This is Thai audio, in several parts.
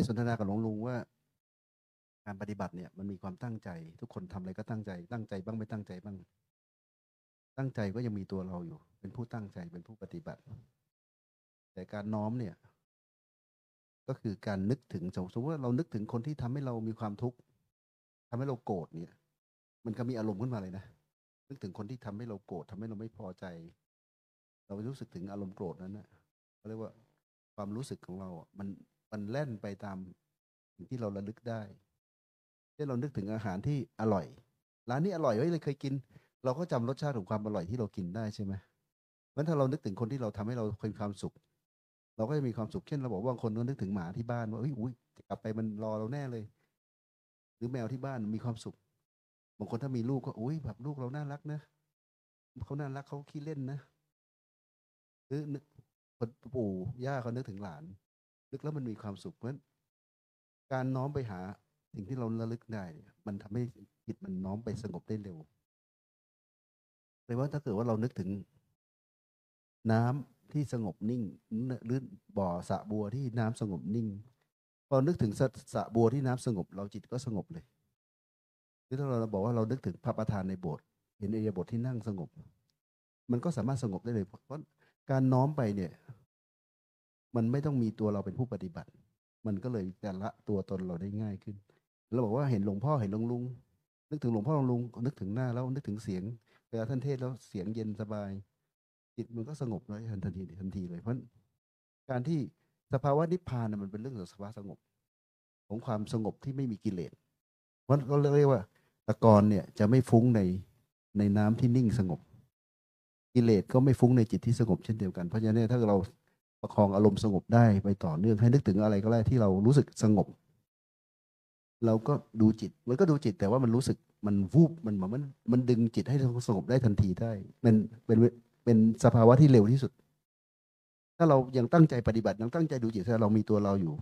ได้สนทนากับหลวงลุงว่า การปฏิบัติเนี่ย มันมีความตั้งใจ ทุกคนทำอะไรก็ตั้งใจ ตั้งใจบ้างไม่ตั้งใจบ้าง ตั้งใจก็ยังมีตัวเราอยู่ เป็นผู้ตั้งใจเป็นผู้ปฏิบัติ แต่การน้อมเนี่ย ก็คือการนึกถึงสมมติว่าเรานึกถึงคนที่ทำให้เรามีความทุกข์ทำให้เราโกรธเนี่ย มันก็มีอารมณ์ขึ้นมาเลยนะนึกถึงคนที่ทำให้เราโกรธทำให้เราไม่พอใจ เรารู้สึกถึงอารมณ์โกรธนั้นนะเขาเรียกว่าความรู้สึกของเราอะมัน มันแล่นไปตามสิ่งที่เราระลึกได้เช่นเรานึกถึงอาหารที่อร่อย ร้านนี้อร่อยเฮ้ยเลยเคยกิน เราก็จำรสชาติของความอร่อยที่เรากินได้ใช่ไหมเพราะถ้าเรานึกถึงคนที่เราทำให้เราเคยความสุข เราก็จะมีความสุขเช่นเราบอกว่าบางคนก็นึกถึงหมาที่บ้านว่าเฮ้ยอุ้ยกลับไปมันรอเราแน่เลย หรือแมวที่บ้านมีความสุขบางคนถ้ามีลูกก็อุ้ยแบบลูกเราน่ารักนะเขาน่ารักเขาขี้เล่นนะหรือนึกคนปู่ย่าเขานึกถึงหลาน นึกแล้วมันมีความสุขเพราะฉะนั้นการน้อมไปหาสิ่งที่เราระลึกได้เนี่ยมันทำให้จิตมันน้อมไปสงบได้เร็วเลยว่าถ้าเกิดว่าเรานึกถึง น้ำที่สงบนิ่งหรือบ่อสะบัวที่น้ำสงบนิ่งพอนึกถึงสะสะบัวที่น้ำสงบ เราจิตก็สงบเลยหรือถ้าเราบอกว่าเรานึกถึงพระประธานในโบสถ์เห็นเอียบทที่นั่งสงบ มันก็สามารถสงบได้เลยเพราะการน้อมไปเนี่ย มันไม่ต้องมีตัวเราเป็นผู้ปฏิบัติ มันก็เลยจะละตัวตนเราได้ง่ายขึ้นเราบอกว่าเห็นหลวงพ่อเห็นหลวงลุง นึกถึงหลวงพ่อหลวงลุงนึกถึงหน้าแล้วนึกถึงเสียงเวลาท่านเทศแล้วเสียงเย็นสบาย จิตมันก็สงบเลยทันทีทันทีเลยเพราะการที่สภาวะนิพพานมันเป็นเรื่องของสภาวะสงบ ของความสงบที่ไม่มีกิเลสเพราะก็เรียกว่าตะกอนเนี่ยจะไม่ฟุ้งในในน้ำที่นิ่งสงบ กิเลสก็ไม่ฟุ้งในจิตที่สงบเช่นเดียวกันเพราะฉะนั้นถ้าเรา ประคองอารมณ์สงบได้ไปต่อเนื่องให้นึกถึงอะไรก็ได้ที่เรารู้สึกสงบ เราก็ดูจิตมันก็ดูจิตแต่ว่ามันรู้สึกมันวูบมันมันมันดึงจิตให้สงบได้ทันทีได้ มันเป็นเป็นสภาวะที่เร็วที่สุด ถ้าเรายังตั้งใจปฏิบัติยังตั้งใจดูจิตถ้าเรามีตัวเราอยู่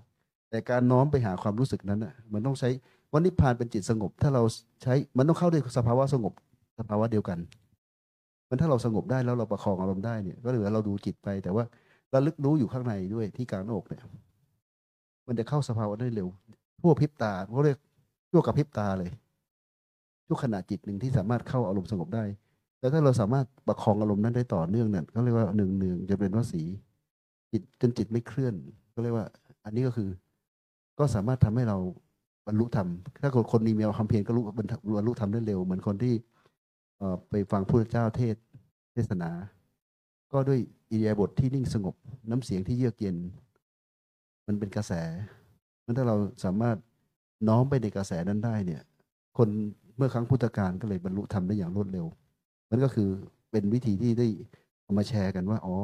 แต่การน้อมไปหาความรู้สึกนั้นอะ มันต้องใช้วันนิพพานเป็นจิตสงบ ถ้าเราใช้มันต้องเข้าด้วยสภาวะสงบ สภาวะเดียวกัน มันถ้าเราสงบได้แล้วเราประคองอารมณ์ได้เนี่ย ก็เหลือเราดูจิตไปแต่ว่า ระลึกรู้อยู่ข้างในด้วยที่กลางอกเนี่ย มันจะเข้าสภาวะได้เร็วทั่วพริบตาเขาเรียกทั่วกับพริบตาเลยทุกขณะจิตหนึ่งที่สามารถเข้าอารมณ์สงบได้ แล้วถ้าเราสามารถประคองอารมณ์นั้นได้ต่อเนื่องเนี่ยเขาเรียกว่าหนึ่งหนึ่งจะเป็นวสีจิตจนจิตไม่เคลื่อน ก็เรียกว่า อันนี้ก็คือ ก็สามารถทำให้เราบรรลุธรรมถ้าคนมีมีความเพียรก็รู้บรรลุธรรมได้เร็ว เหมือนคนที่ไปฟังพระเจ้าเทศเทศนา ก็ด้วยอิริยาบถทที่นิ่งสงบ น้ำเสียงที่เยือกเย็น มันเป็นกระแสมันถ้าเราสามารถน้อมไปในกระแสนั้นได้เนี่ย คนเมื่อครั้งพุทธกาลก็เลยบรรลุธรรมได้อย่างรวดเร็ว มันก็คือเป็นวิธีที่ได้เอามาแชร์กันว่า อ๋อ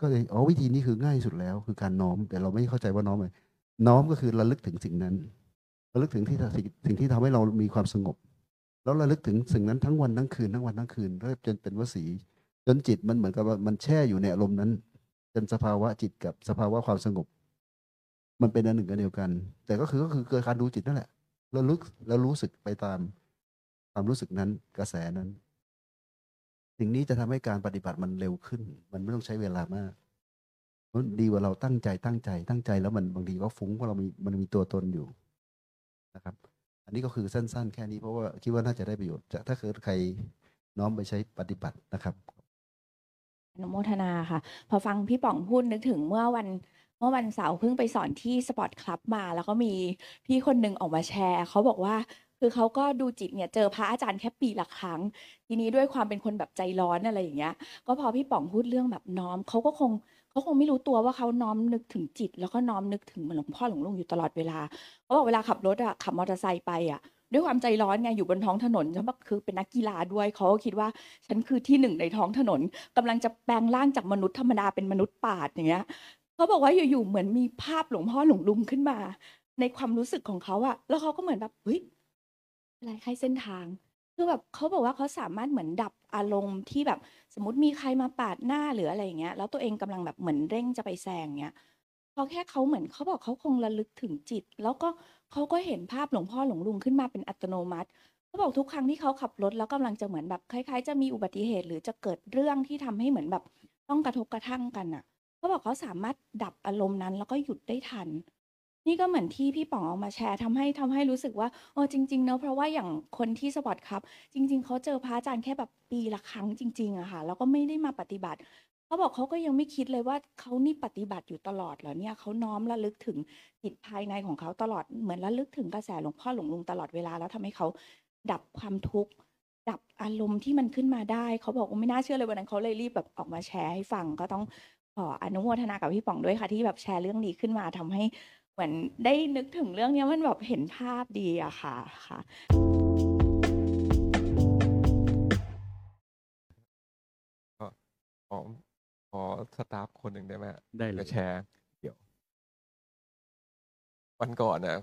ก็เลยอ๋อวิธีนี้คือง่ายสุดแล้ว คือการน้อม แต่เราไม่เข้าใจว่าน้อมอะไรน้อมก็คือระลึกถึงสิ่งนั้นระลึกถึงที่สิ่งที่ทำให้เรามีความสงบ แล้วระลึกถึงสิ่งนั้นทั้งวันทั้งคืนทั้งวันทั้งคืนเรื่อจนเป็นวสี จนจิตมันเหมือนกับว่ามันแช่อยู่ในอารมณ์นั้นจนสภาวะจิตกับสภาวะความสงบ มันเป็นอันหนึ่งอันเดียวกัน แต่ก็คือก็คือเกิดการดูจิตนั่นแหละเราลึกแล้วรู้สึกไปตามความรู้สึกนั้นกระแสนั้น สิ่งนี้จะทำให้การปฏิบัติมันเร็วขึ้น มันไม่ต้องใช้เวลามากมันดีกว่าเราตั้งใจตั้งใจ ตั้งใจแล้วมันบางทีก็ฟุ้งเพราะเรามีมันมีตัวตนอยู่นะครับ อันนี้ก็คือสั้น ๆ แค่นี้เพราะว่าคิดว่าน่าจะได้ประโยชน์จะถ้าเกิดใครน้อมไปใช้ปฏิบัตินะครับ อนุโมทนาค่ะ พอฟังพี่ป๋องพูดนึกถึงเมื่อวันเมื่อวันเสาร์เพิ่งไปสอนที่สปอร์ตคลับมา แล้วก็มีพี่คนหนึ่งออกมาแชร์ เขาบอกว่าคือเขาก็ดูจิตเนี่ยเจอพระอาจารย์แค่ปีละครั้ง ทีนี้ด้วยความเป็นคนแบบใจร้อนอะไรอย่างเงี้ย ก็พอพี่ป๋องพูดเรื่องแบบน้อมเขาก็คงเขาคงไม่รู้ตัวว่าเขาน้อมนึกถึงจิต แล้วก็น้อมนึกถึงหลวงพ่อหลวงลุงอยู่ตลอดเวลาเขาบอกเวลาขับรถอะขับมอเตอร์ไซค์ไปอะ ด้วยความใจร้อนไงอยู่บนท้องถนนฉันคือเป็นนักกีฬาด้วยเขาก็คิดว่าฉันคือที่หนึ่งในท้องถนนกำลังจะแปลงร่างจากมนุษย์ธรรมดาเป็นมนุษย์ป่าอย่างเงี้ยเขาบอกว่าอยู่ๆเหมือนมีภาพหลวงพ่อหลวงลุงขึ้นมา ในความรู้สึกของเขาอะแล้วเขาก็เหมือนแบบเฮ้ยอะไรใครเส้นทางคือแบบเขาบอกว่าเขาสามารถเหมือนดับอารมณ์ที่แบบสมมติมีใครมาปาดหน้าหรืออะไรอย่างเงี้ย แล้วตัวเองกำลังแบบเหมือนเร่งจะไปแซงเงี้ยพอแค่เขาเหมือนเขาบอกเขาคงระลึกถึงจิต แล้วก็ เขาก็เห็นภาพหลวงพ่อหลวงลุงขึ้นมาเป็นอัตโนมัติเขาบอกทุกครั้งที่เขาขับรถแล้วกำลังจะเหมือนแบบคล้าย ๆ จะมีอุบัติเหตุ หรือจะเกิดเรื่องที่ทำให้เหมือนแบบ ต้องกระทบกระทั่งกันอะเขาบอกเขาสามารถดับอารมณ์นั้น แล้วก็หยุดได้ทัน นี่ก็เหมือนที่พี่ป๋องเอามาแชร์ทำให้ทำให้รู้สึกว่าเออจริง ๆ เนอะเพราะว่าอย่างคนที่สปอตครับ จริง ๆเขาเจอพระอาจารย์แค่แบบปีละครั้งจริงๆอะค่ะแล้วก็ไม่ได้มาปฏิบัติ เขาบอกเขาก็ยังไม่คิดเลยว่าเขานี่ปฏิบัติอยู่ตลอดเหรอเนี่ยเขาน้อมระลึกถึงจิตภายในของเขาตลอดเหมือนระลึกถึงกระแสหลวงพ่อหลวงลุงตลอดเวลาแล้วทำให้เขาดับความทุกข์ดับอารมณ์ที่มันขึ้นมาได้ เขาบอกว่าไม่น่าเชื่อเลยวันนั้นเขาเลยรีบแบบออกมาแชร์ให้ฟังก็ต้องขออนุโมทนากับพี่ป๋องด้วยค่ะที่แบบแชร์เรื่องนี้ขึ้นมาทำให้เหมือนได้นึกถึงเรื่องนี้มันแบบเห็นภาพดีอะค่ะค่ะขอ อสตาฟคนหนึ่งได้ไหมฮะได้เลมายแชร์เดี๋ยว วันก่อนนะ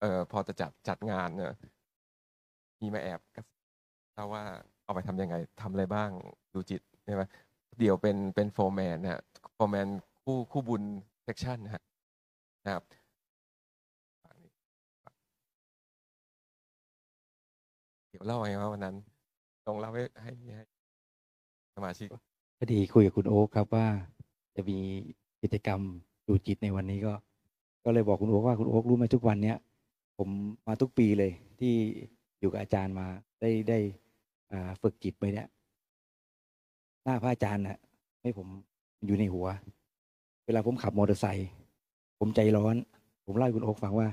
เอ่อพอจะจัดจัดงานเนี่ยมีมาแอบกระซิบเราว่าเอาไปทำยังไงทำอะไรบ้างดูจิตใช่ไหมเดี๋ยวเป็นเป็นโฟร์แมนนะฮะโฟร์แมนคู่คู่บุญเซกชันนะฮะนะครับเดี๋ยวเล่าไงว่าวันนั้นลองเล่าให้ให้ให้สมาชิกพ อดีคุยกับคุณโอ๊คครับว่า จะมีกิจกรรมดูจิตในวันนี้ก็ ก็เลยบอกคุณโอ๊คว่าคุณโอ๊ครู้ไหมทุกวันเนี้ยผมมาทุกปีเลย ที่อยู่กับอาจารย์มาได้ได้ฝึกจิตไปเนี่ยหน้าพระอาจารย์น่ะ ให้ผมอยู่ในหัว เวลาผมขับมอเตอร์ไซค์ผมใจร้อน ผมเล่าให้คุณโอ๊คฟังว่า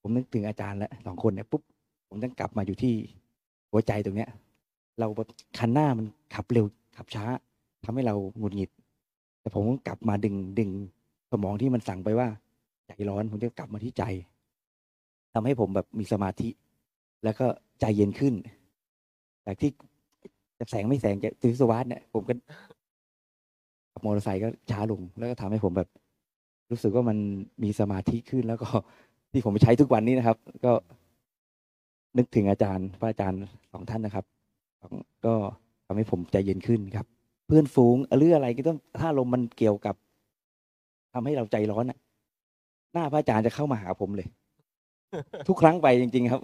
ผมนึกถึงอาจารย์แล้วสองคนเนี่ยปุ๊บผมต้องกลับมาอยู่ที่หัวใจตรงเนี้ย เราแบบคันหน้ามันขับเร็วขับช้า ทำให้เราหงุดหงิด แต่ผมก็กลับมาดึงดึงสมองที่มันสั่งไปว่าใจร้อนผมจะกลับมาที่ใจทำให้ผมแบบมีสมาธิ แล้วก็ใจเย็นขึ้น จากที่จะแสงไม่แสงจะซื้อสวัสดเนี่ยผมก็ขับมอเตอร์ไซค์ก็ช้าลง แล้วก็ทำให้ผมแบบ รู้สึกว่ามันมีสมาธิขึ้นแล้วก็ที่ผมใช้ทุกวันนี้นะครับ ก็นึกถึงอาจารย์พระอาจารย์สองท่านนะครับ ก็ทำให้ผมใจเย็นขึ้นครับ เพื่อนฝูงหรืออะไรก็ต้องถ้าลมมันเกี่ยวกับทำให้เราใจร้อนน่ะหน้าพระอาจารย์จะเข้ามาหาผมเลย ทุกครั้งไปจริง ๆ ครับ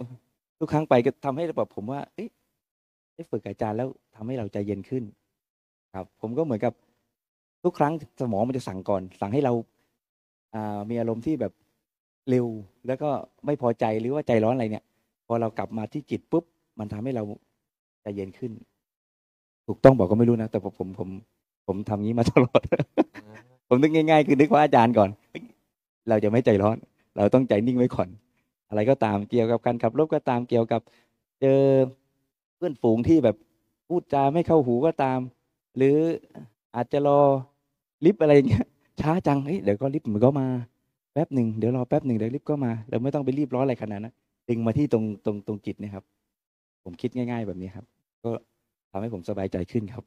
ทุกครั้งไปก็ทำให้แบบผมว่า เอ้ยได้ฝึกอาจารย์แล้วทำให้เราใจเย็นขึ้น ครับ ผมก็เหมือนกับ ทุกครั้งสมองมันจะสั่งก่อน สั่งให้เราอ่ามีอารมณ์ที่แบบเร็วแล้วก็ไม่พอใจหรือว่าใจร้อนอะไรเนี่ย พอเรากลับมาที่จิตปุ๊บ มันทำให้เราใจเย็นขึ้น ถูกต้องบอกก็ไม่รู้นะ แต่ผมผมผมผมทำงี้มาตลอด ผมนึกง่าย ๆ คือนึกว่าอาจารย์ก่อน เราจะไม่ใจร้อน เราต้องใจนิ่งไว้ก่อน อะไรก็ตามเกี่ยวกับการขับรถก็ตามเกี่ยวกับ เจอเพื่อนฝูงที่แบบพูดจาไม่เข้าหูก็ตาม หรืออาจจะรอลิฟต์อะไรอย่างเงี้ยช้าจังเฮ้ยเดี๋ยวก็ลิฟต์มันก็มาแป๊บหนึ่งเดี๋ยวรอแป๊บหนึ่งเดี๋ยวลิฟต์ก็มาเราไม่ต้องไปรีบร้อนอะไรขนาดนั้นดึงมาที่ตรงตรงตรงจิตนะครับ ผมคิดง่าย ๆ แบบนี้ครับ ก็ ทำให้ผมสบายใจขึ้นครับ